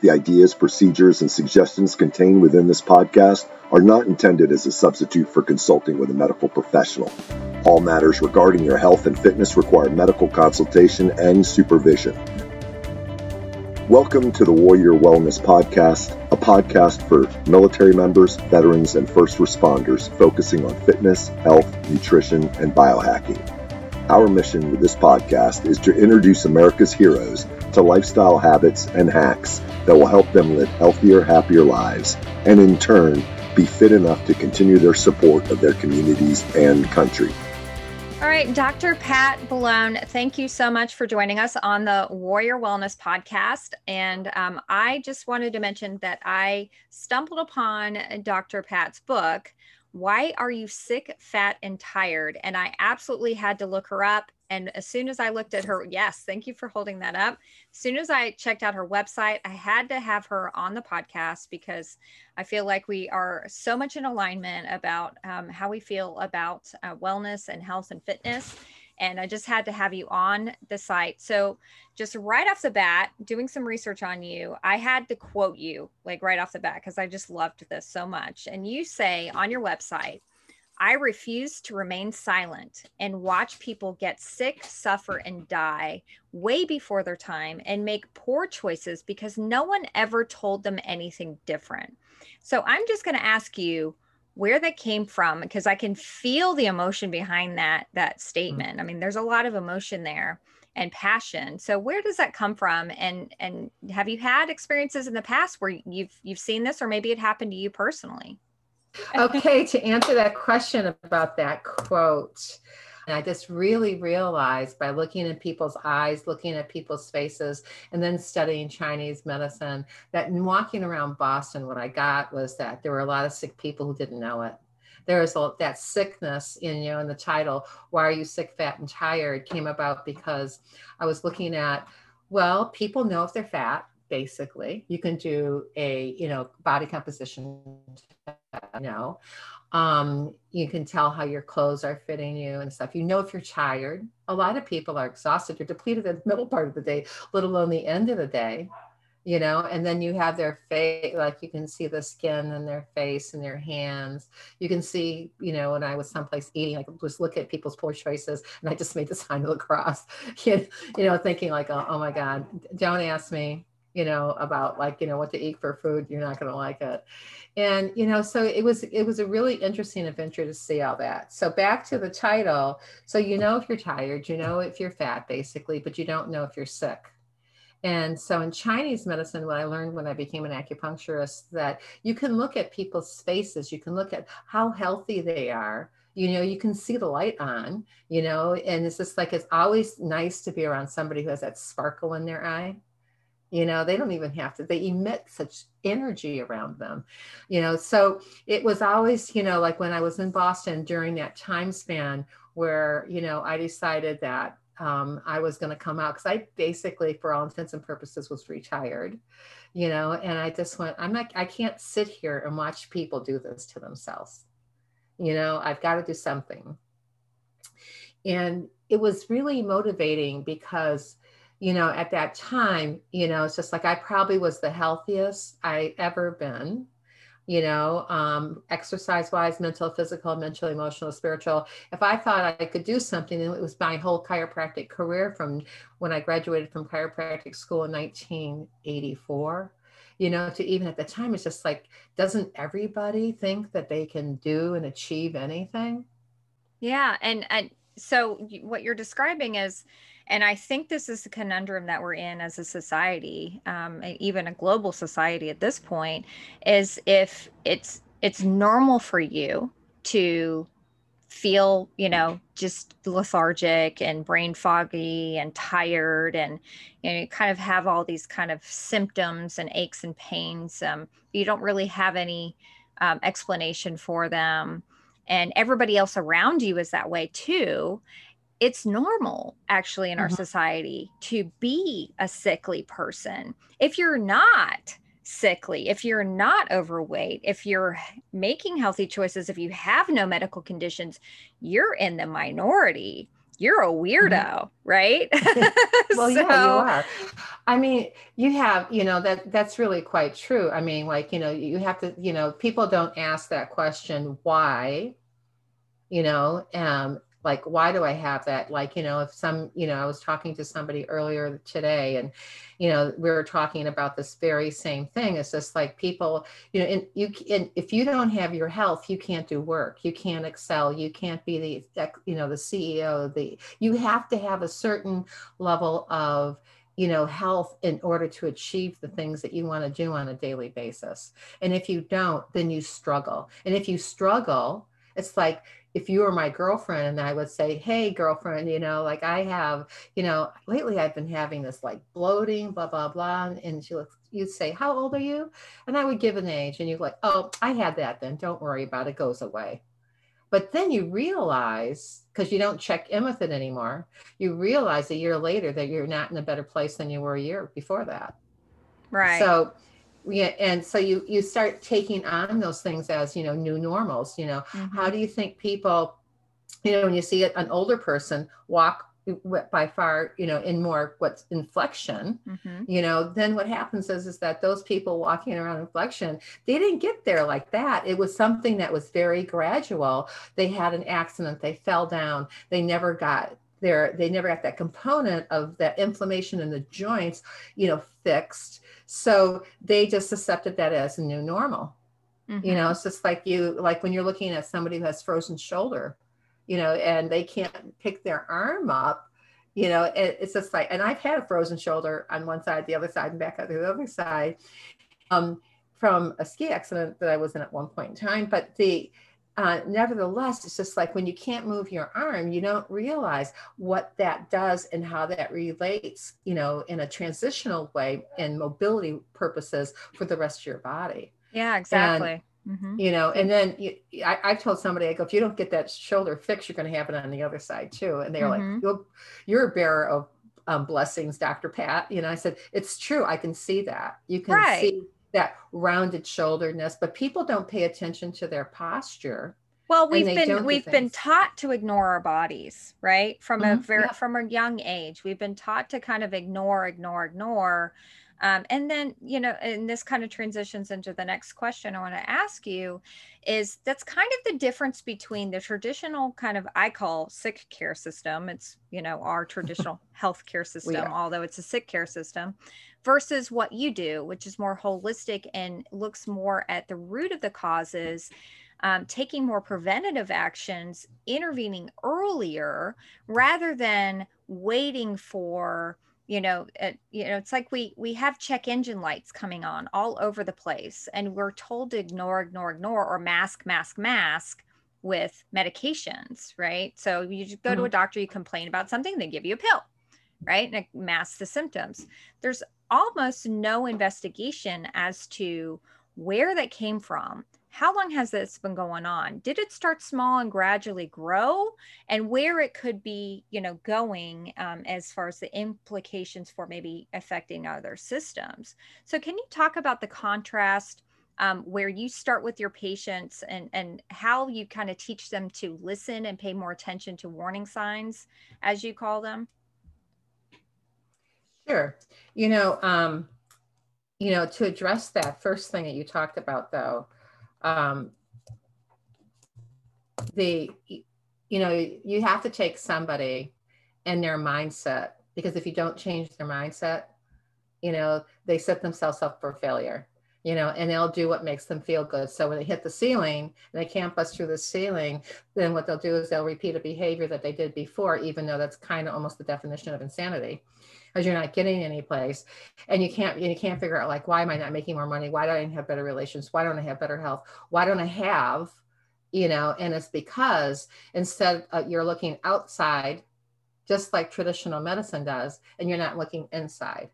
The ideas, procedures, and suggestions contained within this podcast are not intended as a substitute for consulting with a medical professional. All matters regarding your health and fitness require medical consultation and supervision. Welcome to the Warrior Wellness Podcast, a podcast for military members, veterans, and first responders focusing on fitness, health, nutrition, and biohacking. Our mission with this podcast is to introduce America's heroes to lifestyle habits and hacks that will help them live healthier, happier lives, and in turn, be fit enough to continue their support of their communities and country. All right, Dr. Pat Boulogne, thank you so much for joining us on the Warrior Wellness Podcast. And um, I just wanted to mention that I stumbled upon Dr. Pat's book, Why Are You Sick, Fat, and Tired? And I absolutely had to look her up and as soon as I looked at her, yes, thank you for holding that up. As soon as I checked out her website, I had to have her on the podcast because I feel like we are so much in alignment about um, how we feel about uh, wellness and health and fitness. And I just had to have you on the site. So, just right off the bat, doing some research on you, I had to quote you like right off the bat because I just loved this so much. And you say on your website, I refuse to remain silent and watch people get sick, suffer, and die way before their time and make poor choices because no one ever told them anything different. So I'm just going to ask you where that came from because I can feel the emotion behind that that mm. statement. I mean, there's a lot of emotion there and passion. So where does that come from? And and have you had experiences in the past where you've you've seen this or maybe it happened to you personally? okay, to answer that question about that quote, and I just really realized by looking at people's eyes, looking at people's faces, and then studying Chinese medicine that in walking around Boston, what I got was that there were a lot of sick people who didn't know it. there is a, that sickness in you know in the title, "Why Are You Sick, Fat, and Tired?" came about because I was looking at, well, people know if they're fat. Basically, you can do a you know body composition know. Um, you can tell how your clothes are fitting you and stuff. You know if you're tired. A lot of people are exhausted. You're depleted in the middle part of the day, let alone the end of the day. You know, and then you have their face, like you can see the skin and their face and their hands. You can see, you know, when I was someplace eating, I could just look at people's poor choices, and I just made the sign of the cross. you know, thinking like, oh, oh my God, don't ask me you know about like you know what to eat for food you're not going to like it. And you know so it was it was a really interesting adventure to see all that. So back to the title. So you know if you're tired you know if you're fat basically but you don't know if you're sick. And so in Chinese medicine, what I learned when I became an acupuncturist, that you can look at people's faces, you can look at how healthy they are. You know, you can see the light on, you know, and it's just like it's always nice to be around somebody who has that sparkle in their eye you know they don't even have to they emit such energy around them you know so it was always you know like when i was in boston during that time span where you know i decided that um, i was going to come out because i basically for all intents and purposes was retired you know and i just went i'm not i can't sit here and watch people do this to themselves. You know i've got to do something. And it was really motivating because you know, at that time, you know, it's just like I probably was the healthiest I ever been, you know, um, exercise wise, mental, physical, mental, emotional, spiritual. If I thought I could do something, and it was my whole chiropractic career from when I graduated from chiropractic school in 1984 you know, to even at the time, it's just like, doesn't everybody think that they can do and achieve anything? Yeah. And, and so what you're describing is, and I think this is the conundrum that we're in as a society, um, even a global society at this point, is if it's it's normal for you to feel, you know, just lethargic and brain foggy and tired, and you know, you kind of have all these kind of symptoms and aches and pains. Um, you don't really have any um, explanation for them, and everybody else around you is that way too it's normal actually in our mm-hmm. society to be a sickly person. If you're not sickly, if you're not overweight, if you're making healthy choices, if you have no medical conditions, you're in the minority. you're a weirdo, mm-hmm. right? well, so, yeah, you are. I mean, you have, you know, that that's really quite true. I mean, like, you know, you have to, you know, people don't ask that question, why, you know, um, like why do i have that? Like you know if some you know i was talking to somebody earlier today and you know we were talking about this very same thing. It's just like people you know and you and if you don't have your health you can't do work. You can't excel. You can't be the you know the ceo the you have to have a certain level of you know health in order to achieve the things that you want to do on a daily basis. And if you don't then you struggle. And if you struggle it's like if you were my girlfriend and I would say, Hey, girlfriend, you know, like I have, you know, lately I've been having this like bloating, blah, blah, blah. And she looks, you'd say, How old are you? And I would give an age and you're like, Oh, I had that then. Don't worry about it. it goes away. But then you realize, because you don't check in with it anymore, you realize a year later that you're not in a better place than you were a year before that. Right. So yeah and so you you start taking on those things as you know new normals you know mm-hmm. how do you think people you know when you see an older person walk by far you know in more what's inflection mm-hmm. you know then what happens is is that those people walking around inflection they didn't get there like that it was something that was very gradual they had an accident they fell down they never got there they never got that component of that inflammation in the joints you know fixed so they just accepted that as a new normal mm-hmm. you know it's just like you like when you're looking at somebody who has frozen shoulder you know and they can't pick their arm up you know it, it's just like and i've had a frozen shoulder on one side the other side and back on the other side um, from a ski accident that i was in at one point in time but the uh, nevertheless, it's just like when you can't move your arm, you don't realize what that does and how that relates, you know, in a transitional way and mobility purposes for the rest of your body. Yeah, exactly. And, mm-hmm. You know, and then you, I, I told somebody, I go, if you don't get that shoulder fixed, you're going to have it on the other side too. And they're mm-hmm. like, you're, you're a bearer of um, blessings, Dr. Pat. You know, I said, it's true. I can see that. You can right. see that rounded shoulderedness, but people don't pay attention to their posture. Well, we've been we've been taught to ignore our bodies, right? From mm-hmm. a very yeah. from a young age, we've been taught to kind of ignore, ignore, ignore. Um, and then, you know, and this kind of transitions into the next question I want to ask you is that's kind of the difference between the traditional kind of I call sick care system. It's, you know, our traditional healthcare system, although it's a sick care system, versus what you do, which is more holistic and looks more at the root of the causes. Um, taking more preventative actions, intervening earlier rather than waiting for you know it, you know it's like we we have check engine lights coming on all over the place and we're told to ignore ignore ignore or mask mask mask with medications right so you just go mm-hmm. to a mm-hmm. doctor you complain about something they give you a pill right and it masks the symptoms there's almost no investigation as to where that came from how long has this been going on? Did it start small and gradually grow? And where it could be you know going um, as far as the implications for maybe affecting other systems. So can you talk about the contrast um, where you start with your patients and and how you kind of teach them to listen and pay more attention to warning signs as you call them? Sure. You know um, you know to address that first thing that you talked about though um, the you know you have to take somebody and their mindset because if you don't change their mindset you know they set themselves up for failure you know and they'll do what makes them feel good. So when they hit the ceiling and they can't bust through the ceiling then what they'll do is they'll repeat a behavior that they did before even though that's kind of almost the definition of insanity because you're not getting any place. And you can't you can't figure out like why am i not making more money? Why don't i have better relations? Why don't i have better health? Why don't i have you know and it's because instead uh, you're looking outside just like traditional medicine does and you're not looking inside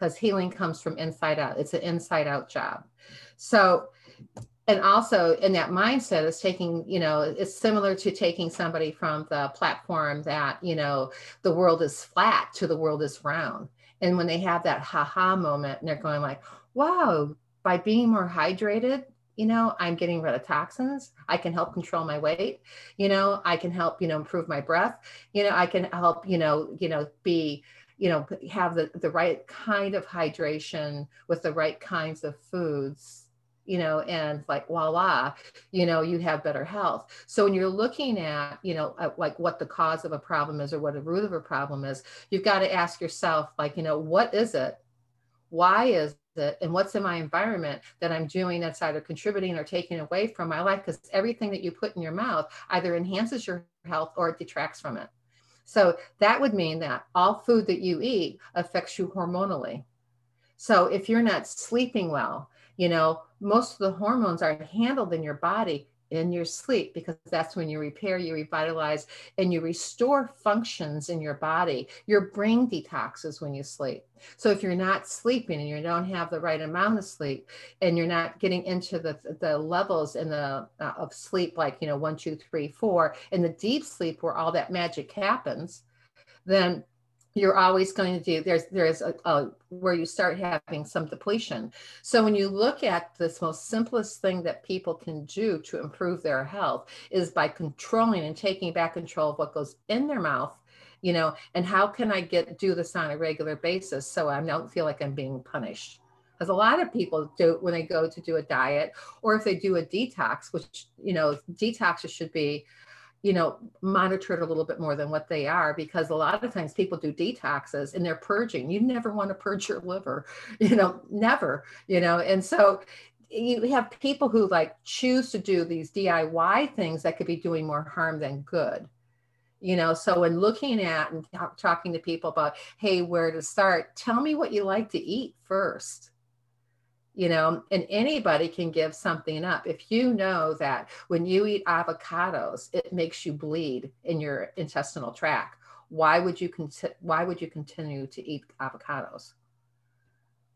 because healing comes from inside out. It's an inside out job. So and also in that mindset is taking you know it's similar to taking somebody from the platform that you know the world is flat to the world is round and when they have that haha moment and they're going like wow by being more hydrated you know, I'm getting rid of toxins. I can help control my weight. You know, I can help, you know, improve my breath. You know, I can help, you know, you know, be, you know, have the, the right kind of hydration with the right kinds of foods you know, and like voila, you know, you have better health. So when you're looking at, you know, at like what the cause of a problem is or what the root of a problem is, you've got to ask yourself, like, you know, what is it? Why is it? And what's in my environment that I'm doing that's either contributing or taking away from my life? Because everything that you put in your mouth either enhances your health or it detracts from it. So that would mean that all food that you eat affects you hormonally. So if you're not sleeping well, you know, most of the hormones are handled in your body in your sleep because that's when you repair, you revitalize, and you restore functions in your body. Your brain detoxes when you sleep. So if you're not sleeping and you don't have the right amount of sleep, and you're not getting into the the levels in the uh, of sleep like you know one, two, three, four, in the deep sleep where all that magic happens, then you're always going to do there's there's a, a, where you start having some depletion. So when you look at this most simplest thing that people can do to improve their health is by controlling and taking back control of what goes in their mouth you know and how can i get do this on a regular basis so i don't feel like i'm being punished? Because a lot of people do when they go to do a diet or if they do a detox which you know detoxes should be you know, monitored a little bit more than what they are because a lot of times people do detoxes and they're purging. You never want to purge your liver, you know, never, you know. And so you have people who like choose to do these DIY things that could be doing more harm than good. You know, so when looking at and talking to people about, hey, where to start, tell me what you like to eat first you know, and anybody can give something up. If you know that when you eat avocados, it makes you bleed in your intestinal tract, why would you con- why would you continue to eat avocados?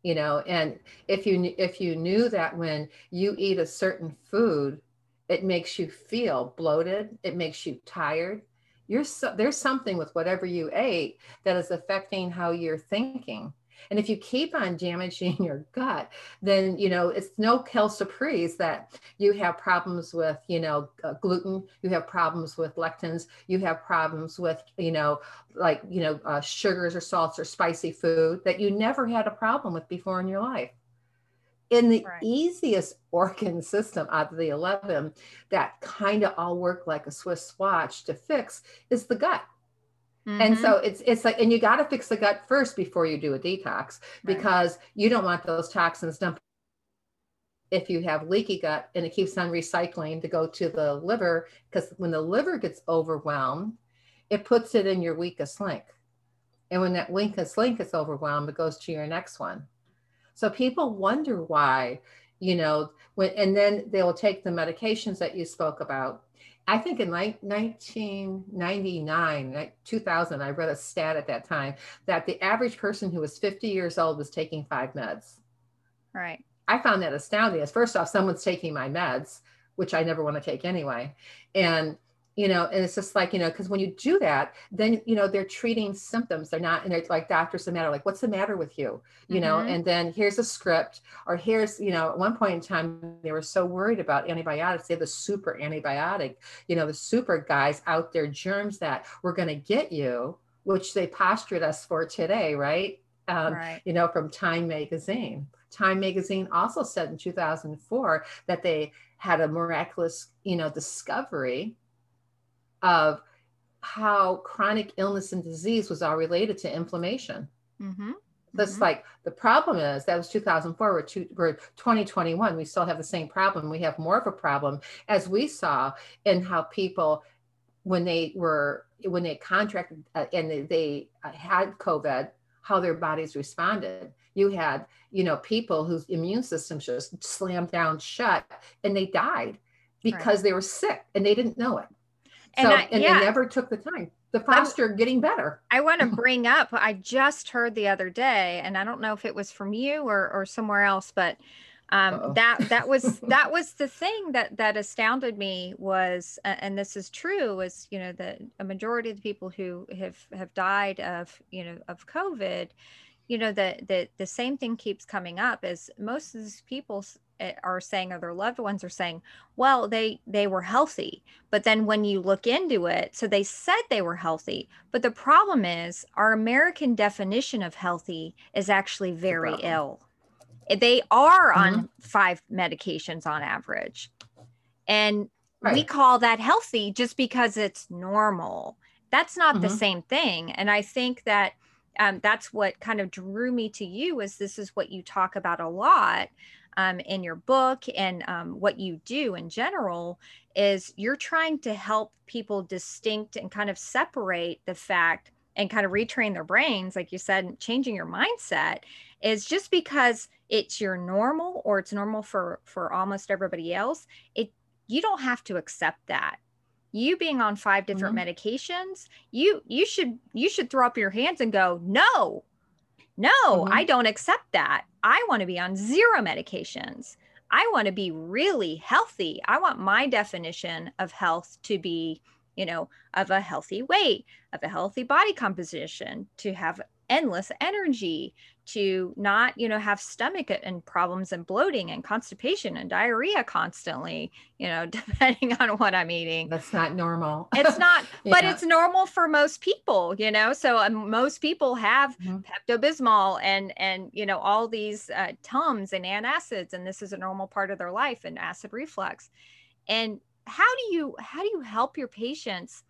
You know, and if you if you knew that when you eat a certain food, it makes you feel bloated, it makes you tired. You're so, there's something with whatever you ate that is affecting how you're thinking and if you keep on damaging your gut, then, you know, it's no kill surprise that you have problems with, you know, uh, gluten, you have problems with lectins, you have problems with, you know, like, you know, uh, sugars or salts or spicy food that you never had a problem with before in your life. In the right. easiest organ system out of the 11 that kind of all work like a Swiss watch to fix is the gut Mm-hmm. And so it's it's like and you got to fix the gut first before you do a detox because right. you don't want those toxins dumped if you have leaky gut and it keeps on recycling to go to the liver because when the liver gets overwhelmed it puts it in your weakest link and when that weakest link is overwhelmed it goes to your next one so people wonder why you know when and then they will take the medications that you spoke about I think in like 1999, 2000, I read a stat at that time that the average person who was 50 years old was taking five meds. Right. I found that astounding. As first off, someone's taking my meds, which I never want to take anyway. And you know and it's just like you know because when you do that then you know they're treating symptoms they're not and they're like doctors the matter like what's the matter with you you mm-hmm. know and then here's a script or here's you know at one point in time they were so worried about antibiotics they have the super antibiotic you know the super guys out there germs that we're going to get you which they postured us for today right um, right. you know from time magazine time magazine also said in 2004 that they had a miraculous you know discovery of how chronic illness and disease was all related to inflammation. Mm-hmm. That's mm-hmm. like the problem is that was 2004. We're, two, we're 2021. We still have the same problem. We have more of a problem as we saw in how people, when they were when they contracted uh, and they, they uh, had COVID, how their bodies responded. You had, you know, people whose immune systems just slammed down shut and they died because right. they were sick and they didn't know it. And, so, I, and yeah. they never took the time. The foster getting better. I want to bring up, I just heard the other day, and I don't know if it was from you or, or somewhere else, but um, that that was that was the thing that that astounded me was uh, and this is true was you know that a majority of the people who have have died of you know of covid you know the the the same thing keeps coming up is most of these people are saying or their loved ones are saying well they they were healthy. But then when you look into it so they said they were healthy but the problem is our american definition of healthy is actually very ill. Eh, they are mm-hmm. on five medications on average. And right. we call that healthy just because it's normal. That's not mm-hmm. the same thing. And i think that um, that's what kind of drew me to you is this is what you talk about a lot um, in your book and um, what you do in general is you're trying to help people distinct and kind of separate the fact and kind of retrain their brains like you said changing your mindset is just because it's your normal or it's normal for for almost everybody else it you don't have to accept that you being on five different mm-hmm. medications you you should you should throw up your hands and go no no mm-hmm. i don't accept that. I want to be on zero medications. I want to be really healthy. I want my definition of health to be you know of a healthy weight of a healthy body composition to have endless energy to not you know have stomach and problems and bloating and constipation and diarrhea constantly you know depending on what i'm eating that's not normal it's not yeah. but it's normal for most people you know so um, most people have mm-hmm. pepto-bismol and and you know all these uh, tums and antacids and this is a normal part of their life and acid reflux and how do you how do you help your patients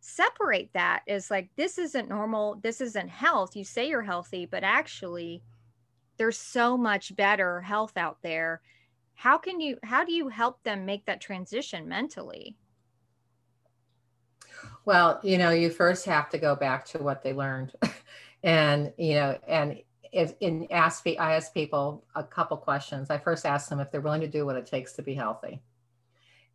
separate that is like this isn't normal this isn't health you say you're healthy but actually there's so much better health out there. How can you how do you help them make that transition mentally? Well you know you first have to go back to what they learned. And you know and if in ask i ask people a couple questions. I first ask them if they're willing to do what it takes to be healthy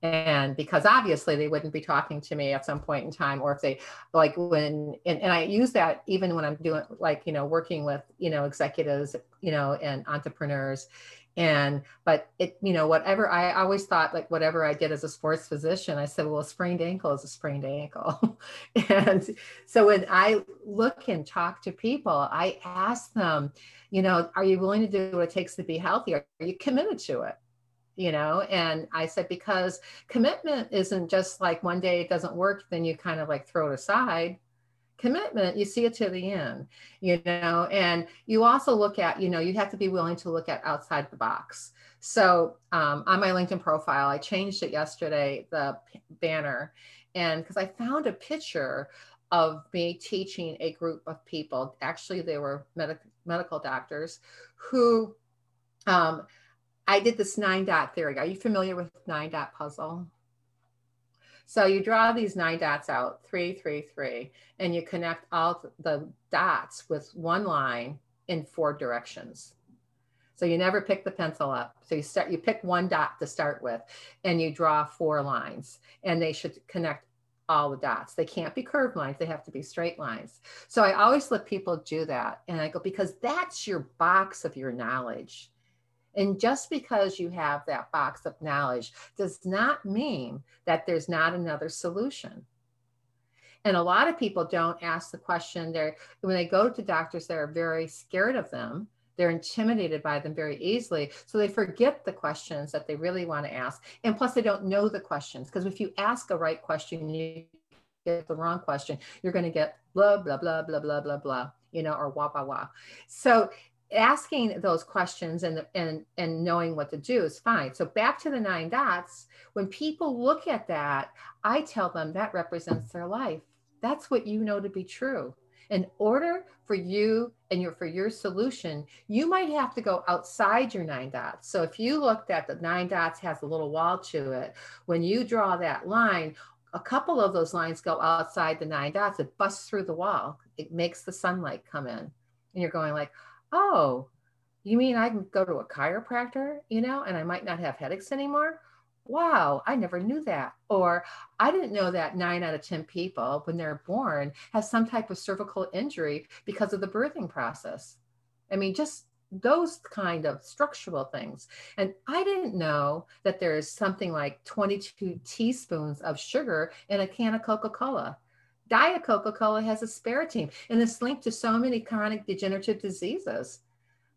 and because obviously they wouldn't be talking to me at some point in time or if they like when and, and i use that even when i'm doing like you know working with you know executives you know and entrepreneurs. And but it you know whatever i always thought like whatever i did as a sports physician i said well a sprained ankle is a sprained ankle. And so when i look and talk to people i ask them you know are you willing to do what it takes to be healthy? Are you committed to it you know and i said because commitment isn't just like one day it doesn't work then you kind of like throw it aside. Commitment you see it to the end you know and you also look at you know you have to be willing to look at outside the box. So um, on my linkedin profile i changed it yesterday the banner and because i found a picture of me teaching a group of people actually they were medic- medical doctors who um, I did this nine dot theory. Are you familiar with nine dot puzzle? So you draw these nine dots out, three, three, three, and you connect all the dots with one line in four directions. So you never pick the pencil up. So you start, you pick one dot to start with, and you draw four lines, and they should connect all the dots. They can't be curved lines, they have to be straight lines. So I always let people do that. And I go, because that's your box of your knowledge. And just because you have that box of knowledge does not mean that there's not another solution. And a lot of people don't ask the question. They're when they go to doctors, they're very scared of them. They're intimidated by them very easily. So they forget the questions that they really want to ask. And plus, they don't know the questions. Because if you ask a right question, you get the wrong question, you're going to get blah, blah, blah, blah, blah, blah, blah, you know, or wah, wah, wah. So asking those questions and and and knowing what to do is fine. So back to the nine dots when people look at that i tell them that represents their life. That's what you know to be true. In order for you and your for your solution you might have to go outside your nine dots. So if you looked at the nine dots has a little wall to it when you draw that line a couple of those lines go outside the nine dots. It busts through the wall. It makes the sunlight come in. And you're going like oh, you mean I can go to a chiropractor, you know, and I might not have headaches anymore? Wow, I never knew that. Or I didn't know that nine out of 10 people, when they're born, have some type of cervical injury because of the birthing process. I mean, just those kind of structural things. And I didn't know that there's something like 22 teaspoons of sugar in a can of Coca Cola. Diet Coca Cola has aspartame, and it's linked to so many chronic degenerative diseases.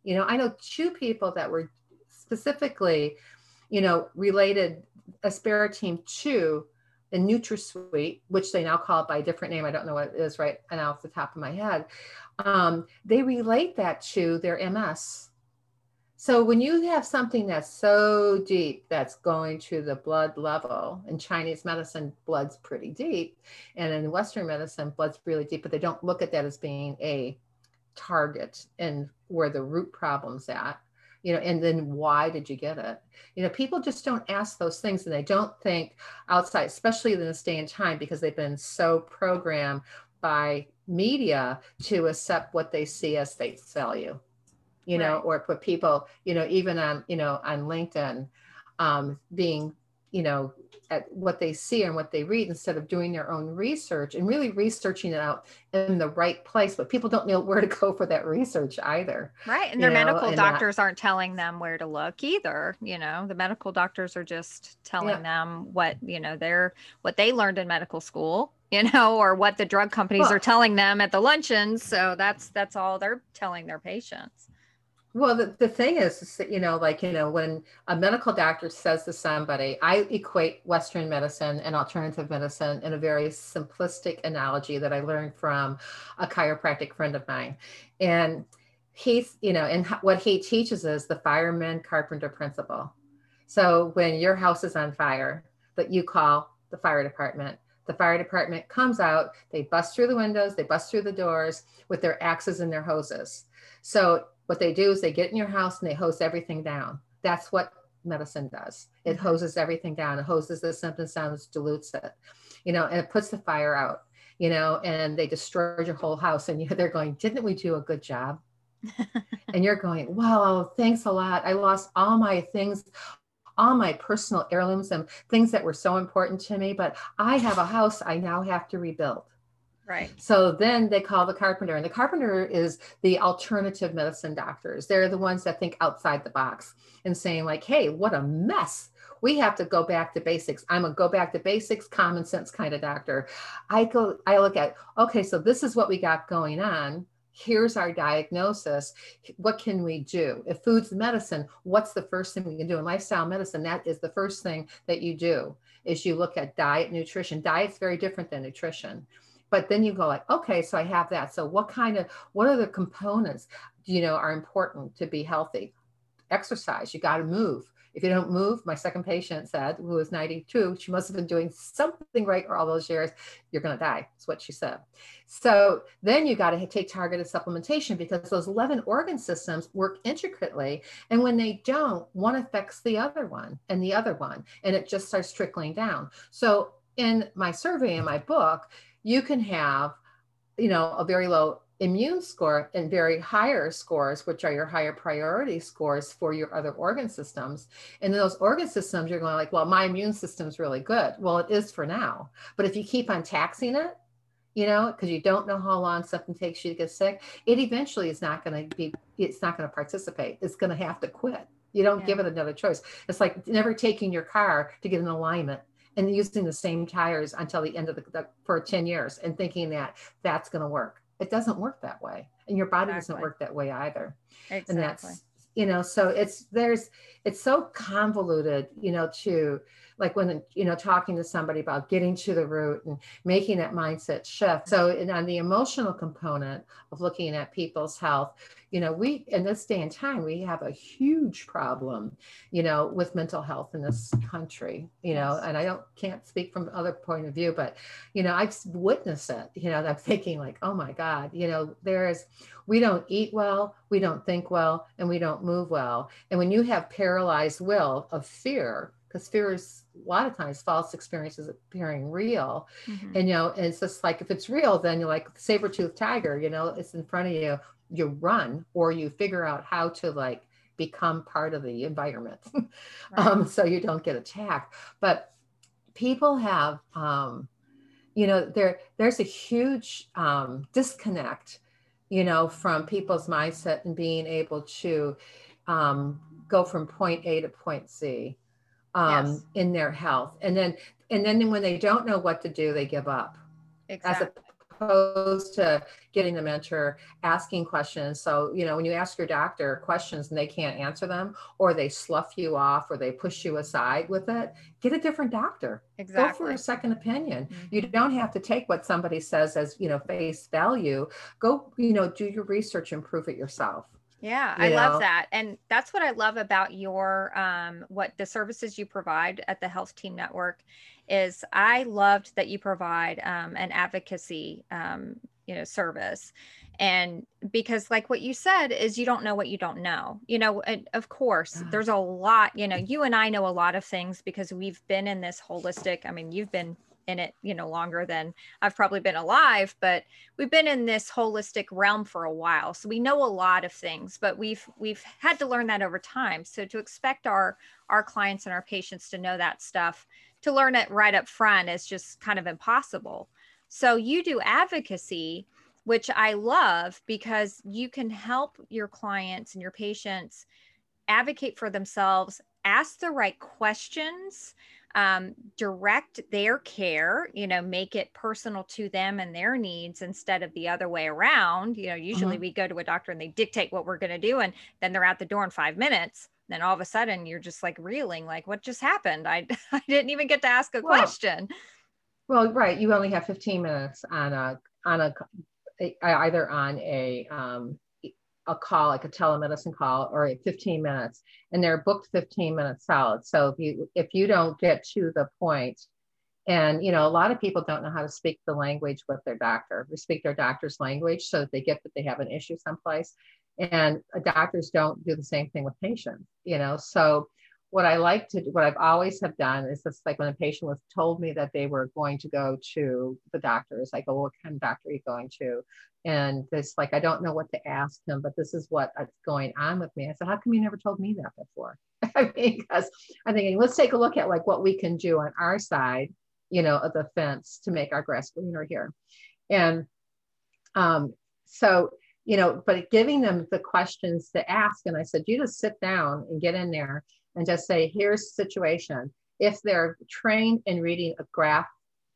You know, I know two people that were specifically, you know, related aspartame to the NutraSweet, which they now call it by a different name. I don't know what it is right now off the top of my head. Um, they relate that to their MS. So when you have something that's so deep that's going to the blood level, in Chinese medicine, blood's pretty deep, and in Western medicine, blood's really deep, but they don't look at that as being a target and where the root problem's at you know and then why did you get it? You know people just don't ask those things and they don't think outside especially in this day and time because they've been so programmed by media to accept what they see as face value. you know right. or put people you know even on you know on linkedin um, being you know at what they see and what they read instead of doing their own research and really researching it out in the right place but people don't know where to go for that research either right and their medical and uh, doctors that, aren't telling them where to look either you know the medical doctors are just telling yeah. them what you know they're what they learned in medical school you know or what the drug companies well, are telling them at the luncheons so that's that's all they're telling their patients well, the, the thing is, is that, you know, like, you know, when a medical doctor says to somebody, I equate Western medicine and alternative medicine in a very simplistic analogy that I learned from a chiropractic friend of mine. And he's, you know, and what he teaches is the fireman carpenter principle. So when your house is on fire, that you call the fire department, the fire department comes out, they bust through the windows, they bust through the doors with their axes and their hoses. So what they do is they get in your house and they hose everything down. That's what medicine does. It mm-hmm. hoses everything down. It hoses the symptoms down, it dilutes it, you know, and it puts the fire out, you know, and they destroy your whole house. And you, they're going, didn't we do a good job? and you're going, wow, thanks a lot. I lost all my things, all my personal heirlooms and things that were so important to me, but I have a house I now have to rebuild. Right. So then they call the carpenter, and the carpenter is the alternative medicine doctors. They're the ones that think outside the box and saying, like, hey, what a mess. We have to go back to basics. I'm a go back to basics, common sense kind of doctor. I go, I look at, okay, so this is what we got going on. Here's our diagnosis. What can we do? If food's medicine, what's the first thing we can do? In lifestyle medicine, that is the first thing that you do is you look at diet, nutrition. Diet's very different than nutrition but then you go like okay so i have that. So what kind of what are the components you know are important to be healthy? Exercise you got to move. If you don't move my second patient said who was 92 she must have been doing something right for all those years you're going to die that's what she said. So then you got to take targeted supplementation because those 11 organ systems work intricately and when they don't one affects the other one and the other one and it just starts trickling down. So in my survey in my book you can have, you know, a very low immune score and very higher scores, which are your higher priority scores for your other organ systems. And those organ systems, you're going like, well, my immune system's really good. Well, it is for now. But if you keep on taxing it, you know, because you don't know how long something takes you to get sick, it eventually is not going to be, it's not going to participate. It's going to have to quit. You don't yeah. give it another choice. It's like never taking your car to get an alignment and using the same tires until the end of the, the for 10 years and thinking that that's going to work. It doesn't work that way. And your body exactly. doesn't work that way either. Exactly. And that's, you know, so it's, there's, it's so convoluted, you know, to like when, you know, talking to somebody about getting to the root and making that mindset shift. So on the emotional component of looking at people's health, you know we in this day and time we have a huge problem you know with mental health in this country you know and i don't can't speak from other point of view but you know i've witnessed it you know i'm thinking like oh my god you know there's we don't eat well we don't think well and we don't move well and when you have paralyzed will of fear because fear is a lot of times false experiences appearing real mm-hmm. and you know and it's just like if it's real then you're like saber-toothed tiger you know it's in front of you you run or you figure out how to like become part of the environment right. um, so you don't get attacked but people have um, you know there there's a huge um, disconnect you know from people's mindset and being able to um, go from point a to point C um, yes. in their health and then and then when they don't know what to do they give up exactly. as opposed to getting the mentor asking questions. So, you know, when you ask your doctor questions and they can't answer them, or they slough you off, or they push you aside with it, get a different doctor. Exactly. Go for a second opinion. Mhm. You don't have to take what somebody says as, you know, face value. Go, you know, do your research and prove it yourself. Yeah, I love that. And that's what I love about your um what the services you provide at the Health Team Network is I loved that you provide um an advocacy um you know service. And because like what you said is you don't know what you don't know. You know, and of course, Yeah. there's a lot, you know, you and I know a lot of things because we've been in this holistic, I mean, you've been in it, you know, longer than I've probably been alive, but we've been in this holistic realm for a while so we know a lot of things but we've we've had to learn that over time. So to expect our our clients and our patients to know that stuff to learn it right up front is just kind of impossible. So you do advocacy which i love because you can help your clients and your patients advocate for themselves ask the right questions um, direct their care, you know, make it personal to them and their needs instead of the other way around. You know, usually we go to a doctor and they dictate what we're going to do, and then they're out the door in five minutes. Then all of a sudden you're just like reeling, like, what just happened? I, I didn't even get to ask a Well, question. Well, right. You only have 15 minutes on a on a either on a um, a call like a telemedicine call or a 15 minutes, and they're booked 15 minutes solid. So if you if you don't get to the point, and you know a lot of people don't know how to speak the language with their doctor, We speak their doctor's language, so that they get that they have an issue someplace, and uh, doctors don't do the same thing with patients. You know, so what I like to do, what I've always have done is just like when a patient was told me that they were going to go to the doctor, I like, oh, what kind of doctor are you going to? And this like, I don't know what to ask him, but this is what is going on with me. I said, how come you never told me that before? I mean, because I'm thinking, let's take a look at like what we can do on our side, you know, of the fence to make our grass greener here. And um, so, you know, but giving them the questions to ask. And I said, you just sit down and get in there and just say, here's the situation. If they're trained in reading a graph,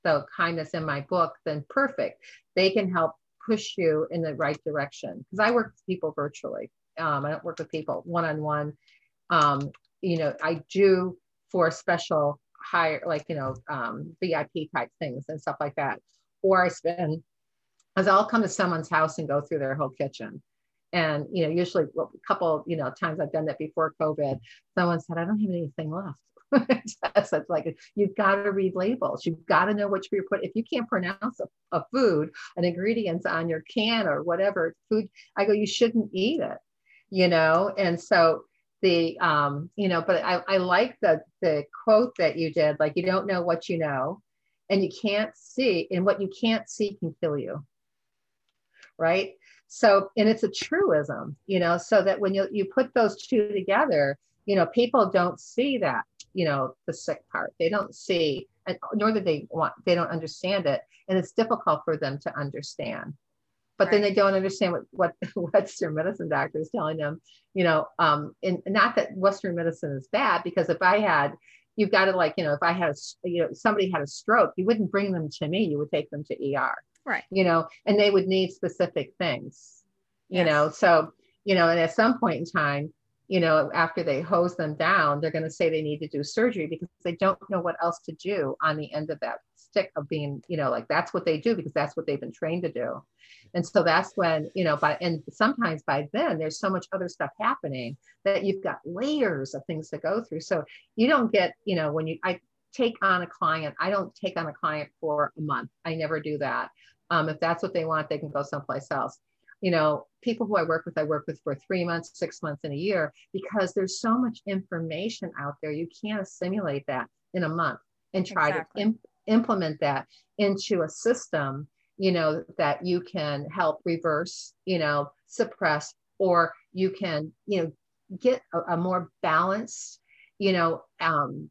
the kind that's in my book, then perfect. They can help push you in the right direction. Because I work with people virtually. Um, I don't work with people one on one. You know, I do for special higher, like, you know, um, VIP type things and stuff like that. Or I spend, as I'll come to someone's house and go through their whole kitchen. And, you know, usually well, a couple, you know, times I've done that before COVID, someone said, I don't have anything left. so it's like you've got to read labels. You've got to know what you're put. If you can't pronounce a, a food, an ingredients on your can or whatever food, I go, you shouldn't eat it, you know. And so the, um, you know, but I, I like the the quote that you did, like you don't know what you know, and you can't see, and what you can't see can kill you, right? So, and it's a truism, you know, so that when you you put those two together, you know, people don't see that you know the sick part. They don't see and nor do they want they don't understand it. And it's difficult for them to understand. But then they don't understand what what western medicine doctor is telling them you know um and not that western medicine is bad because if i had you've got to like you know if i had a you know somebody had a stroke you wouldn't bring them to me you would take them to er Right. you know and they would need specific things you Yes. know so you know and at some point in time you know after they hose them down they're going to say they need to do surgery because they don't know what else to do on the end of that stick of being you know like that's what they do because that's what they've been trained to do and so that's when you know by and sometimes by then there's so much other stuff happening that you've got layers of things to go through so you don't get you know when you i take on a client i don't take on a client for a month i never do that um, if that's what they want they can go someplace else you know people who i work with i work with for three months six months and a year because there's so much information out there you can't assimilate that in a month and try Exactly. to im- implement that into a system you know that you can help reverse you know suppress or you can you know get a, a more balanced you know um,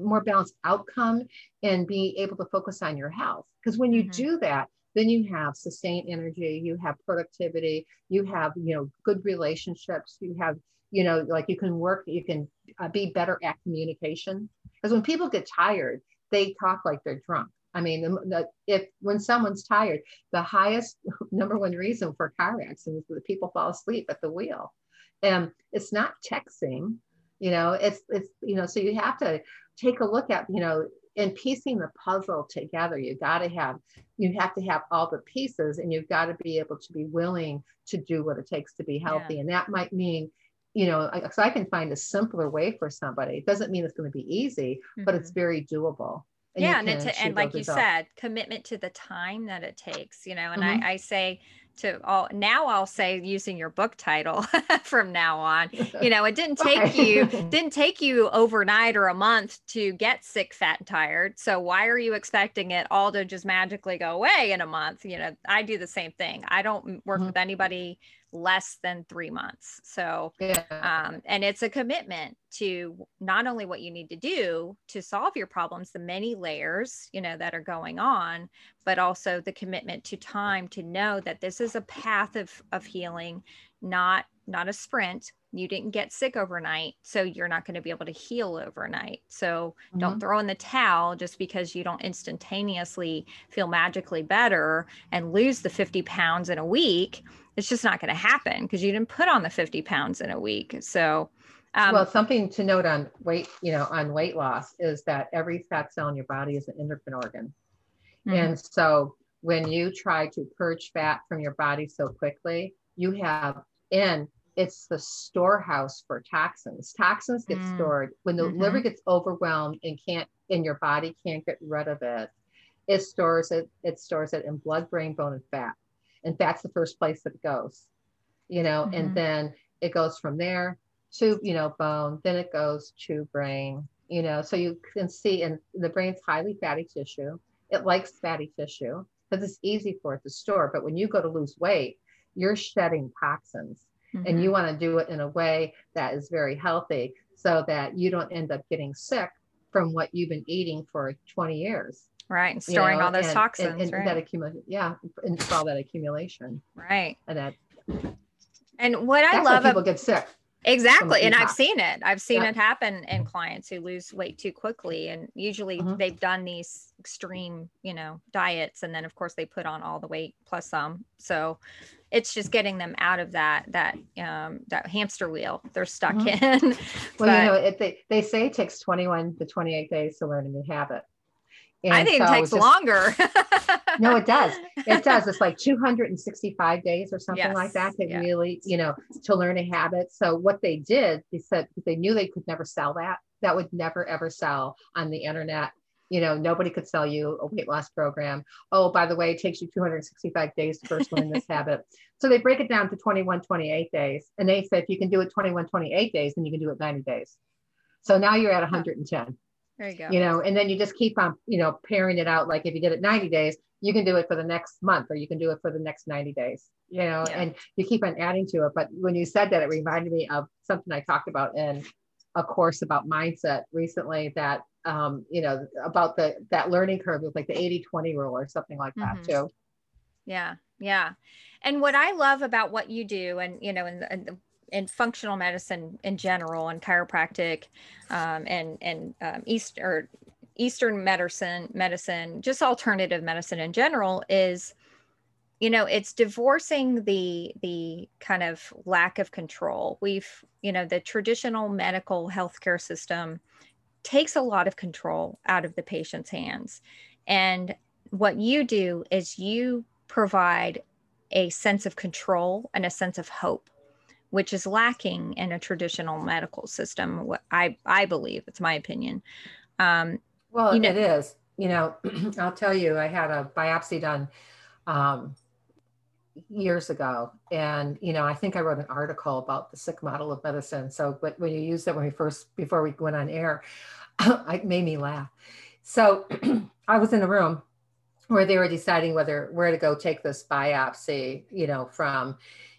more balanced outcome and be able to focus on your health because when you Mhm. do that then you have sustained energy you have productivity you have you know good relationships you have you know like you can work you can uh, be better at communication because when people get tired they talk like they're drunk I mean, the, the, if when someone's tired, the highest number one reason for car accidents is that people fall asleep at the wheel, and it's not texting. You know, it's it's you know, so you have to take a look at you know in piecing the puzzle together you got to have you have to have all the pieces and you've got to be able to be willing to do what it takes to be healthy yeah. and that might mean you know so i can find a simpler way for somebody it doesn't mean it's going to be easy mm-hmm. but it's mm-hmm. very doable and yeah and, it's, and like you results. said commitment to the time that it takes you know and mm-hmm. I, I say to all now I'll say using your book title from now on. You know, it didn't take you didn't take you overnight or a month to get sick, fat, and tired. So why are you expecting it all to just magically go away in a month? You know, I do the same thing. I don't work mm-hmm. with anybody less than three months. So, yeah. um, and it's a commitment to not only what you need to do to solve your problems, the many layers, you know, that are going on, but also the commitment to time to know that this is a path of, of healing, not, not a sprint. You didn't get sick overnight, so you're not going to be able to heal overnight. So mm-hmm. don't throw in the towel just because you don't instantaneously feel magically better and lose the 50 pounds in a week it's just not going to happen because you didn't put on the 50 pounds in a week. So, um, well, something to note on weight, you know, on weight loss is that every fat cell in your body is an endocrine organ. Mm-hmm. And so when you try to purge fat from your body so quickly, you have in it's the storehouse for toxins. Toxins get mm-hmm. stored when the mm-hmm. liver gets overwhelmed and can't, and your body can't get rid of it. It stores it. It stores it in blood, brain, bone, and fat and that's the first place that it goes you know mm-hmm. and then it goes from there to you know bone then it goes to brain you know so you can see and the brain's highly fatty tissue it likes fatty tissue because it's easy for it to store but when you go to lose weight you're shedding toxins mm-hmm. and you want to do it in a way that is very healthy so that you don't end up getting sick from what you've been eating for 20 years right and storing you know, all those and, toxins and, and right? that accumulation yeah and all that accumulation right and that and what i love about people get sick exactly and i've seen it i've seen yeah. it happen in clients who lose weight too quickly and usually mm-hmm. they've done these extreme you know diets and then of course they put on all the weight plus some so it's just getting them out of that that um that hamster wheel they're stuck mm-hmm. in well but, you know it, they, they say it takes 21 to 28 days to learn a new habit and I think so it takes just, longer. no, it does. It does. It's like 265 days or something yes. like that to yeah. really, you know, to learn a habit. So what they did, they said they knew they could never sell that. That would never ever sell on the internet. You know, nobody could sell you a weight loss program. Oh, by the way, it takes you 265 days to first learn this habit. So they break it down to 21, 28 days. And they say if you can do it 21, 28 days, then you can do it 90 days. So now you're at 110. There you go. You know, and then you just keep on, you know, pairing it out. Like if you did it 90 days, you can do it for the next month or you can do it for the next 90 days, you know, yeah. and you keep on adding to it. But when you said that, it reminded me of something I talked about in a course about mindset recently that, um, you know, about the, that learning curve with like the 80, 20 rule or something like that mm-hmm. too. Yeah. Yeah. And what I love about what you do and, you know, and and the in functional medicine in general and chiropractic um, and and um, east or eastern medicine medicine just alternative medicine in general is you know it's divorcing the the kind of lack of control. We've you know the traditional medical healthcare system takes a lot of control out of the patient's hands. And what you do is you provide a sense of control and a sense of hope which is lacking in a traditional medical system. What I I believe it's my opinion. Um, well, you know, it is. You know, I'll tell you, I had a biopsy done um, years ago, and you know, I think I wrote an article about the sick model of medicine. So, but when you used it when we first before we went on air, it made me laugh. So, I was in a room where they were deciding whether where to go take this biopsy, you know, from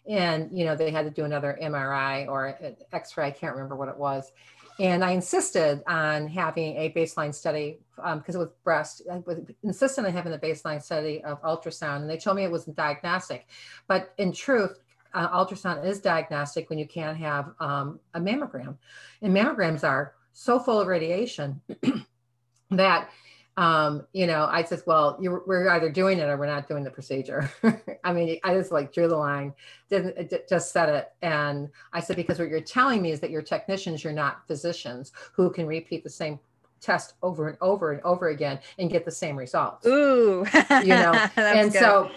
and you know they had to do another mri or x-ray i can't remember what it was. And i insisted on having a baseline study because um, it was breast i was insisted on having the baseline study of ultrasound and they told me it wasn't diagnostic. But in truth uh, ultrasound is diagnostic when you can't have um, a mammogram. And mammograms are so full of radiation that um, you know, I said, well, we're either doing it or we're not doing the procedure. I mean, I just like drew the line, didn't just said it. And I said, because what you're telling me is that you're technicians, you're not physicians who can repeat the same test over and over and over again and get the same results. Ooh, you know, and good. so,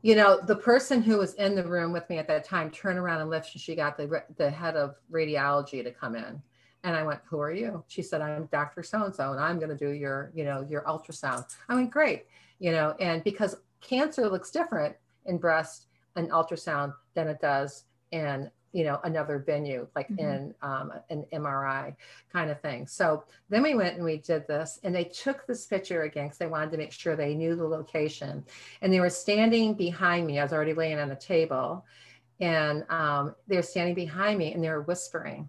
you know, the person who was in the room with me at that time turned around and left and she got the, the head of radiology to come in and I went, who are you? She said, I'm Dr. So-and-so, and I'm going to do your, you know, your ultrasound. I went, great. You know, and because cancer looks different in breast and ultrasound than it does in, you know, another venue, like mm-hmm. in um, an MRI kind of thing. So then we went and we did this and they took this picture again because they wanted to make sure they knew the location. And they were standing behind me. I was already laying on a table and um, they were standing behind me and they were whispering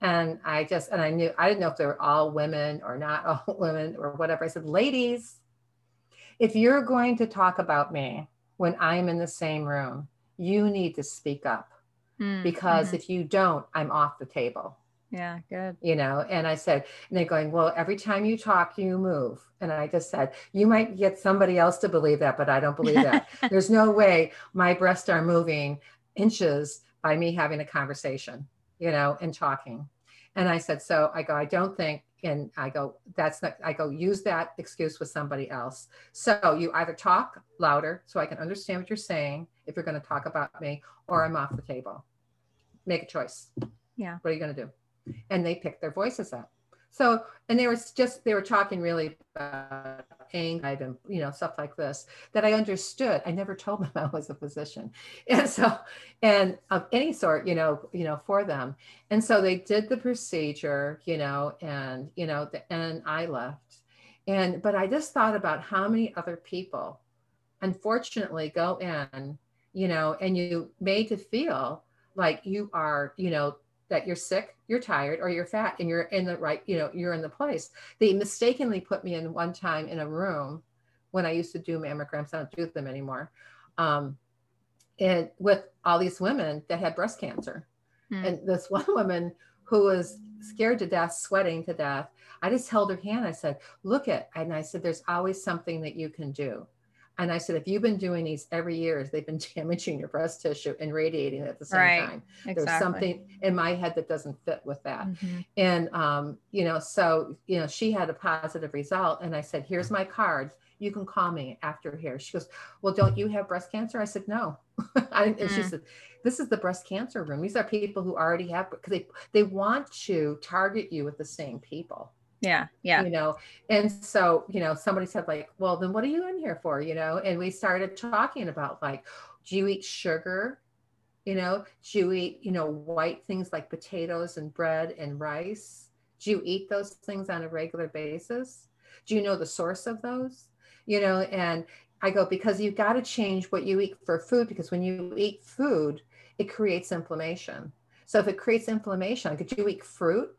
and I just, and I knew, I didn't know if they were all women or not all women or whatever. I said, ladies, if you're going to talk about me when I'm in the same room, you need to speak up mm, because mm-hmm. if you don't, I'm off the table. Yeah, good. You know, and I said, and they're going, well, every time you talk, you move. And I just said, you might get somebody else to believe that, but I don't believe that. There's no way my breasts are moving inches by me having a conversation you know, and talking. And I said, so I go, I don't think, and I go, that's not, I go, use that excuse with somebody else. So you either talk louder so I can understand what you're saying if you're going to talk about me, or I'm off the table. Make a choice. Yeah. What are you going to do? And they pick their voices up. So, and they were just, they were talking really about anger and, you know, stuff like this that I understood. I never told them I was a physician. And so, and of any sort, you know, you know, for them. And so they did the procedure, you know, and, you know, the, and I left. And, but I just thought about how many other people, unfortunately, go in, you know, and you made to feel like you are, you know, that you're sick, you're tired, or you're fat, and you're in the right, you know, you're in the place. They mistakenly put me in one time in a room when I used to do mammograms. I don't do them anymore. Um, and with all these women that had breast cancer. Mm. And this one woman who was scared to death, sweating to death, I just held her hand. I said, Look at, and I said, There's always something that you can do. And I said, if you've been doing these every year, they've been damaging your breast tissue and radiating it at the same right. time. Exactly. There's something in my head that doesn't fit with that. Mm-hmm. And, um, you know, so, you know, she had a positive result. And I said, here's my card. You can call me after here. She goes, well, don't you have breast cancer? I said, no. I, and mm. she said, this is the breast cancer room. These are people who already have, because they, they want to target you with the same people. Yeah. Yeah. You know, and so, you know, somebody said, like, well, then what are you in here for? You know, and we started talking about like, do you eat sugar? You know, do you eat, you know, white things like potatoes and bread and rice? Do you eat those things on a regular basis? Do you know the source of those? You know, and I go, because you've got to change what you eat for food because when you eat food, it creates inflammation. So if it creates inflammation, could you eat fruit?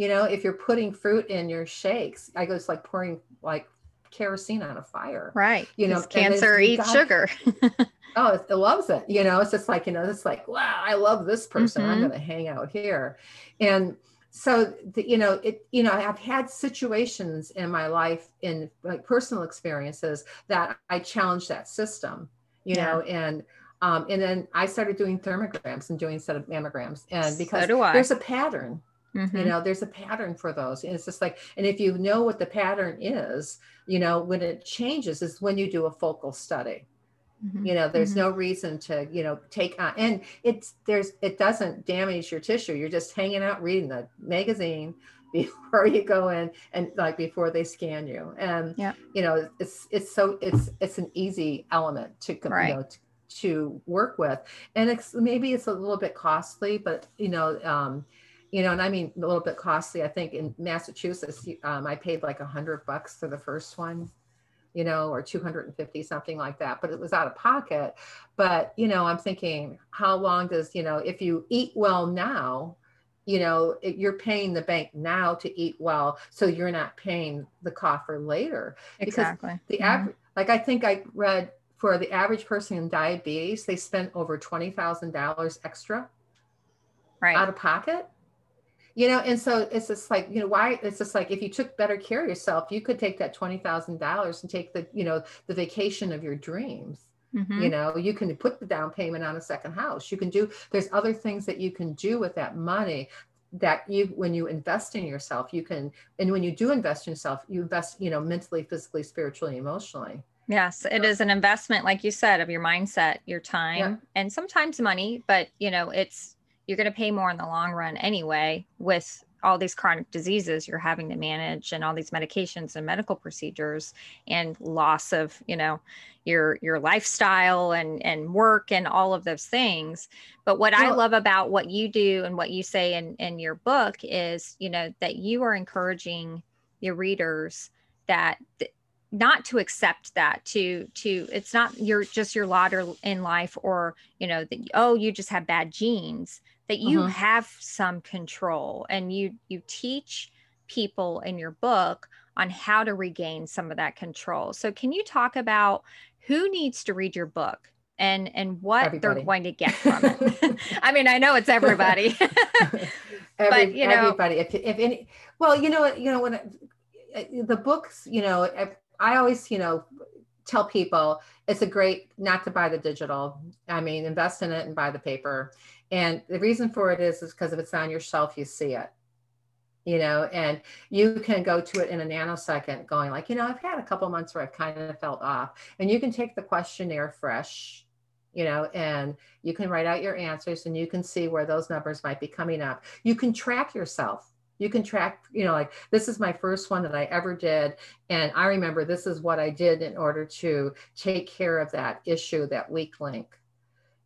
You know, if you're putting fruit in your shakes, I go, it's like pouring like kerosene on a fire. Right. You know, cancer eats sugar. oh, it, it, loves it. You know, it's just like, you know, it's like, wow, I love this person. Mm-hmm. I'm going to hang out here. And so, the, you know, it, you know, I've had situations in my life in like personal experiences that I challenged that system, you yeah. know, and, um, and then I started doing thermograms and doing set of mammograms. And because so there's a pattern, Mm-hmm. You know, there's a pattern for those. And it's just like, and if you know what the pattern is, you know, when it changes is when you do a focal study. Mm-hmm. You know, there's mm-hmm. no reason to, you know, take on and it's there's it doesn't damage your tissue. You're just hanging out reading the magazine before you go in and like before they scan you. And yeah. you know, it's it's so it's it's an easy element to right. you know to, to work with. And it's maybe it's a little bit costly, but you know, um, you know, and I mean a little bit costly. I think in Massachusetts, um, I paid like a hundred bucks for the first one, you know, or 250, something like that, but it was out of pocket. But, you know, I'm thinking, how long does, you know, if you eat well now, you know, it, you're paying the bank now to eat well. So you're not paying the coffer later. Exactly. the mm-hmm. average, like I think I read for the average person in diabetes, they spent over $20,000 extra right. out of pocket you know and so it's just like you know why it's just like if you took better care of yourself you could take that $20000 and take the you know the vacation of your dreams mm-hmm. you know you can put the down payment on a second house you can do there's other things that you can do with that money that you when you invest in yourself you can and when you do invest in yourself you invest you know mentally physically spiritually emotionally Yes, it is an investment, like you said, of your mindset, your time, yeah. and sometimes money. But you know, it's you're going to pay more in the long run anyway with all these chronic diseases you're having to manage and all these medications and medical procedures and loss of you know your your lifestyle and and work and all of those things. But what well, i love about what you do and what you say in in your book is you know that you are encouraging your readers that th- not to accept that to to it's not your just your lot in life or you know that oh you just have bad genes that you mm-hmm. have some control and you you teach people in your book on how to regain some of that control. So can you talk about who needs to read your book and and what everybody. they're going to get from it? I mean, I know it's everybody. Every, but you know everybody if, if any well, you know, you know when it, the books, you know, I always, you know, tell people it's a great not to buy the digital. I mean, invest in it and buy the paper. And the reason for it is is because if it's on your shelf, you see it. You know, and you can go to it in a nanosecond, going like, you know, I've had a couple months where I've kind of felt off. And you can take the questionnaire fresh, you know, and you can write out your answers and you can see where those numbers might be coming up. You can track yourself you can track you know like this is my first one that i ever did and i remember this is what i did in order to take care of that issue that weak link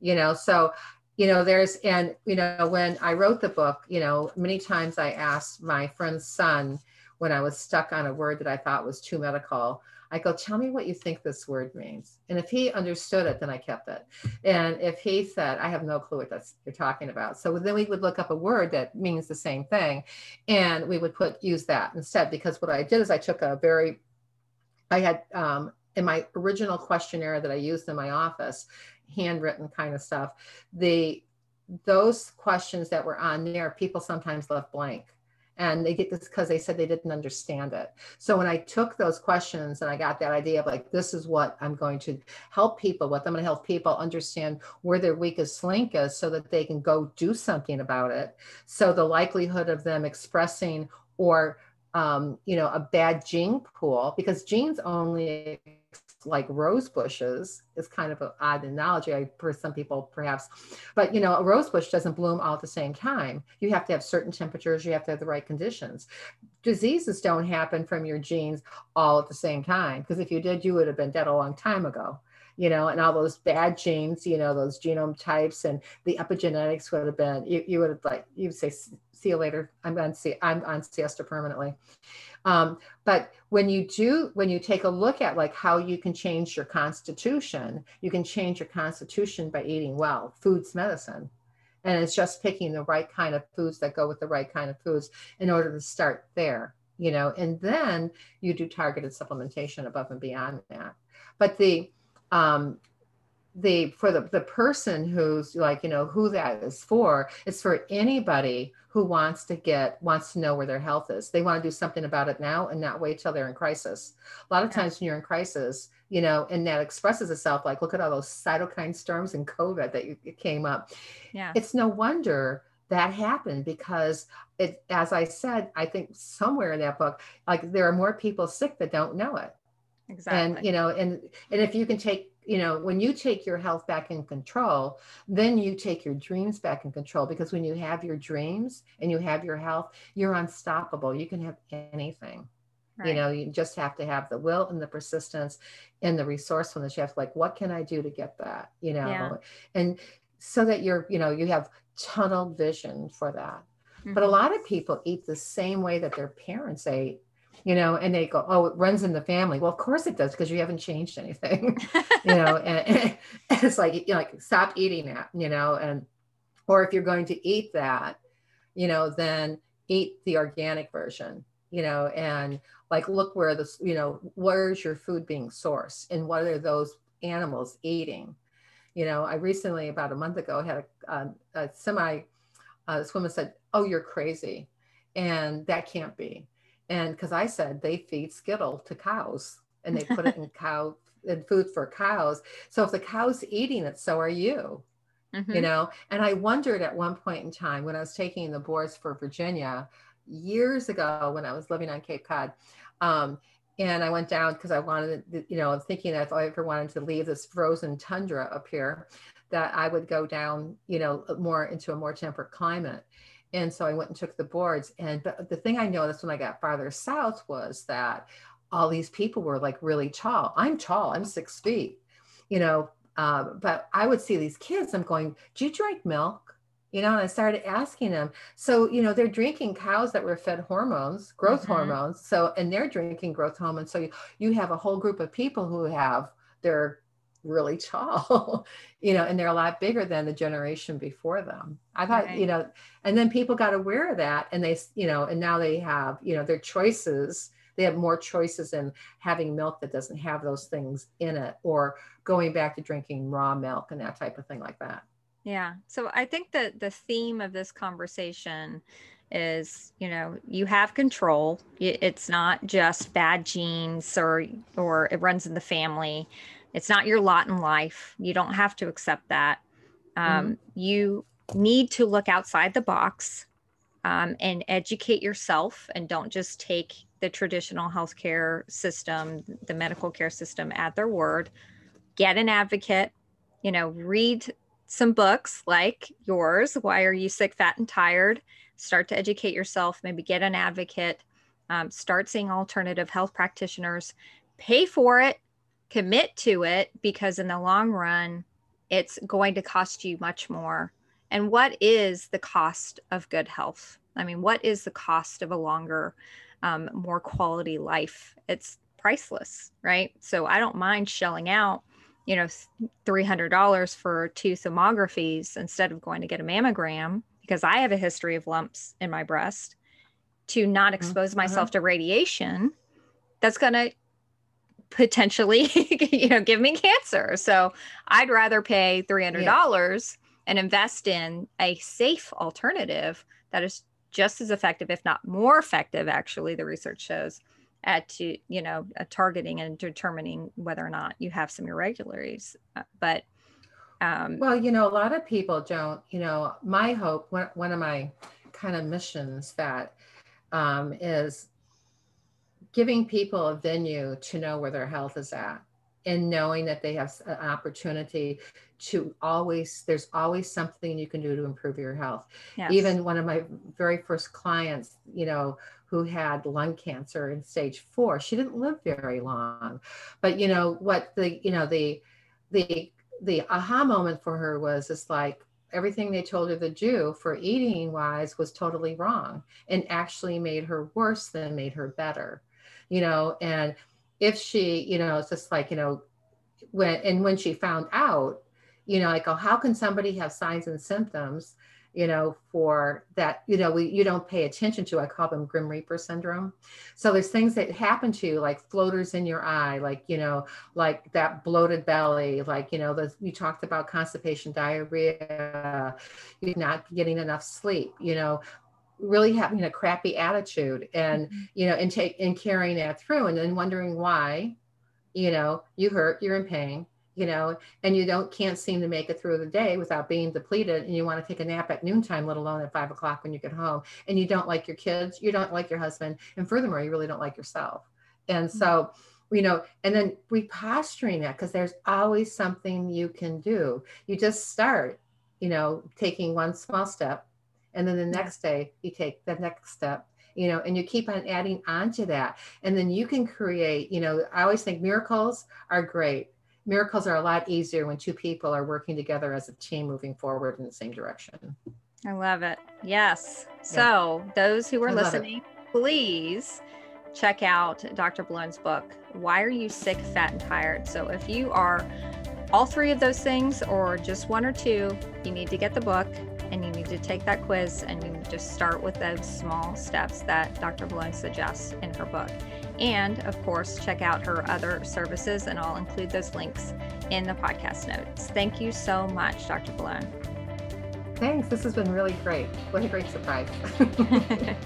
you know so you know there's and you know when i wrote the book you know many times i asked my friend's son when i was stuck on a word that i thought was too medical i go tell me what you think this word means. And if he understood it then i kept it. And if he said i have no clue what that's you're talking about. So then we would look up a word that means the same thing and we would put use that instead because what i did is i took a very i had um, in my original questionnaire that i used in my office handwritten kind of stuff the those questions that were on there people sometimes left blank. And they get this because they said they didn't understand it. So when i took those questions and i got that idea of like this is what i'm going to help people with i'm going to help people understand where their weakest link is so that they can go do something about it. So the likelihood of them expressing or um, you know a bad gene pool because genes only like rose bushes is kind of an odd analogy I, for some people perhaps but you know a rose bush doesn't bloom all at the same time. You have to have certain temperatures you have to have the right conditions. Diseases don't happen from your genes all at the same time because if you did you would have been dead a long time ago you know, and all those bad genes, you know, those genome types and the epigenetics would have been, you, you would have like, you would say, see you later. I'm on, I'm on siesta permanently. Um, but when you do, when you take a look at like how you can change your constitution, you can change your constitution by eating well. Food's medicine. And it's just picking the right kind of foods that go with the right kind of foods in order to start there, you know, and then you do targeted supplementation above and beyond that. But the, um, the for the, the person who's like you know who that is for it's for anybody who wants to get wants to know where their health is. They want to do something about it now and not wait till they're in crisis. A lot of times when you're in crisis you know and that expresses itself like look at all those cytokine storms and covid that you, came up. Yeah. It's no wonder that happened because it as i said i think somewhere in that book like there are more people sick that don't know it. Exactly. and you know and and if you can take you know when you take your health back in control then you take your dreams back in control because when you have your dreams and you have your health you're unstoppable you can have anything right. you know you just have to have the will and the persistence and the resourcefulness you have to like what can i do to get that you know yeah. and so that you're you know you have tunnel vision for that mm-hmm. but a mm-hmm. lot of people eat the same way that their parents ate you know, and they go, oh, it runs in the family. Well, of course it does because you haven't changed anything, you know, and, and, it's like, you know, like stop eating that, you know, and, or if you're going to eat that, you know, then eat the organic version, you know, and like look where this, you know, where's your food being sourced and what are those animals eating? You know, I recently, about a month ago, had a, a, a semi, uh, this woman said, oh, you're crazy And that can't be. And because I said they feed Skittle to cows and they put it in cow in food for cows. So if the cow's eating it, so are you. Mm-hmm. You know, and I wondered at one point in time when I was taking the boards for Virginia years ago when I was living on Cape Cod. Um, and I went down because I wanted, you know, thinking that if I ever wanted to leave this frozen tundra up here, that I would go down, you know, more into a more temperate climate. And so I went and took the boards. And but the thing I noticed when I got farther south was that all these people were like really tall. I'm tall, I'm six feet, you know, uh, but I would see these kids. I'm going, Do you drink milk? You know, and I started asking them. So, you know, they're drinking cows that were fed hormones, growth mm-hmm. hormones. So, and they're drinking growth hormones. So you, you have a whole group of people who have their really tall, you know, and they're a lot bigger than the generation before them. I thought, right. you know, and then people got aware of that and they, you know, and now they have, you know, their choices. They have more choices in having milk that doesn't have those things in it or going back to drinking raw milk and that type of thing like that. Yeah. So I think that the theme of this conversation is you know you have control it's not just bad genes or or it runs in the family it's not your lot in life. You don't have to accept that. Um, mm-hmm. You need to look outside the box um, and educate yourself and don't just take the traditional healthcare system, the medical care system at their word. Get an advocate, you know, read some books like yours. Why are you sick, fat, and tired? Start to educate yourself, maybe get an advocate, um, start seeing alternative health practitioners, pay for it commit to it because in the long run it's going to cost you much more. And what is the cost of good health? I mean what is the cost of a longer um, more quality life? It's priceless right? So i don't mind shelling out you know $300 for two thermographies instead of going to get a mammogram because i have a history of lumps in my breast to not mm-hmm. expose mm-hmm. myself to radiation. That's going to potentially you know give me cancer so i'd rather pay $300 yes. and invest in a safe alternative that is just as effective if not more effective actually the research shows at to you know targeting and determining whether or not you have some irregularities uh, but um, well you know a lot of people don't you know my hope one, one of my kind of missions that um, is giving people a venue to know where their health is at and knowing that they have an opportunity to always there's always something you can do to improve your health yes. even one of my very first clients you know who had lung cancer in stage four she didn't live very long but you know what the you know the the the aha moment for her was it's like everything they told her to do for eating wise was totally wrong and actually made her worse than made her better you know, and if she, you know, it's just like, you know, when, and when she found out, you know, like, oh, how can somebody have signs and symptoms, you know, for that, you know, we, you don't pay attention to, I call them Grim Reaper syndrome. So there's things that happen to you, like floaters in your eye, like, you know, like that bloated belly, like, you know, the, you talked about constipation, diarrhea, you're not getting enough sleep, you know, really having a crappy attitude and mm-hmm. you know and take and carrying that through and then wondering why you know you hurt you're in pain you know and you don't can't seem to make it through the day without being depleted and you want to take a nap at noontime let alone at five o'clock when you get home and you don't like your kids you don't like your husband and furthermore you really don't like yourself and mm-hmm. so you know and then reposturing that because there's always something you can do you just start you know taking one small step and then the next day you take the next step you know and you keep on adding on to that. And then you can create you know i always think miracles are great. Miracles are a lot easier when two people are working together as a team moving forward in the same direction. I love it. Yes. Yeah. so those who are listening please check out dr Boulogne's book why are you sick fat and tired? So if you are all three of those things or just one or two you need to get the book and you need to take that quiz and you just start with those small steps that Dr. Boulogne suggests in her book. And of course, check out her other services, and I'll include those links in the podcast notes. Thank you so much, Dr. Boulogne. Thanks. This has been really great. What a great surprise.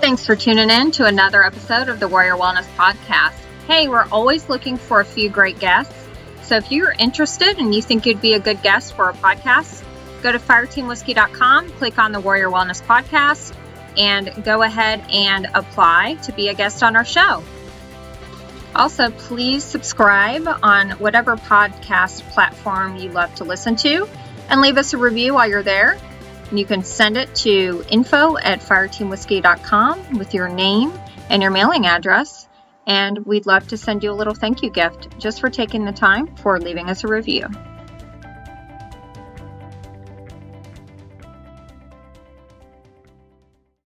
Thanks for tuning in to another episode of the Warrior Wellness Podcast. Hey, we're always looking for a few great guests. So if you're interested and you think you'd be a good guest for a podcast, go to fireteamwhiskey.com, click on the Warrior Wellness Podcast, and go ahead and apply to be a guest on our show. Also, please subscribe on whatever podcast platform you love to listen to and leave us a review while you're there. And You can send it to info at fireteamwhiskey.com with your name and your mailing address. And we'd love to send you a little thank you gift just for taking the time for leaving us a review.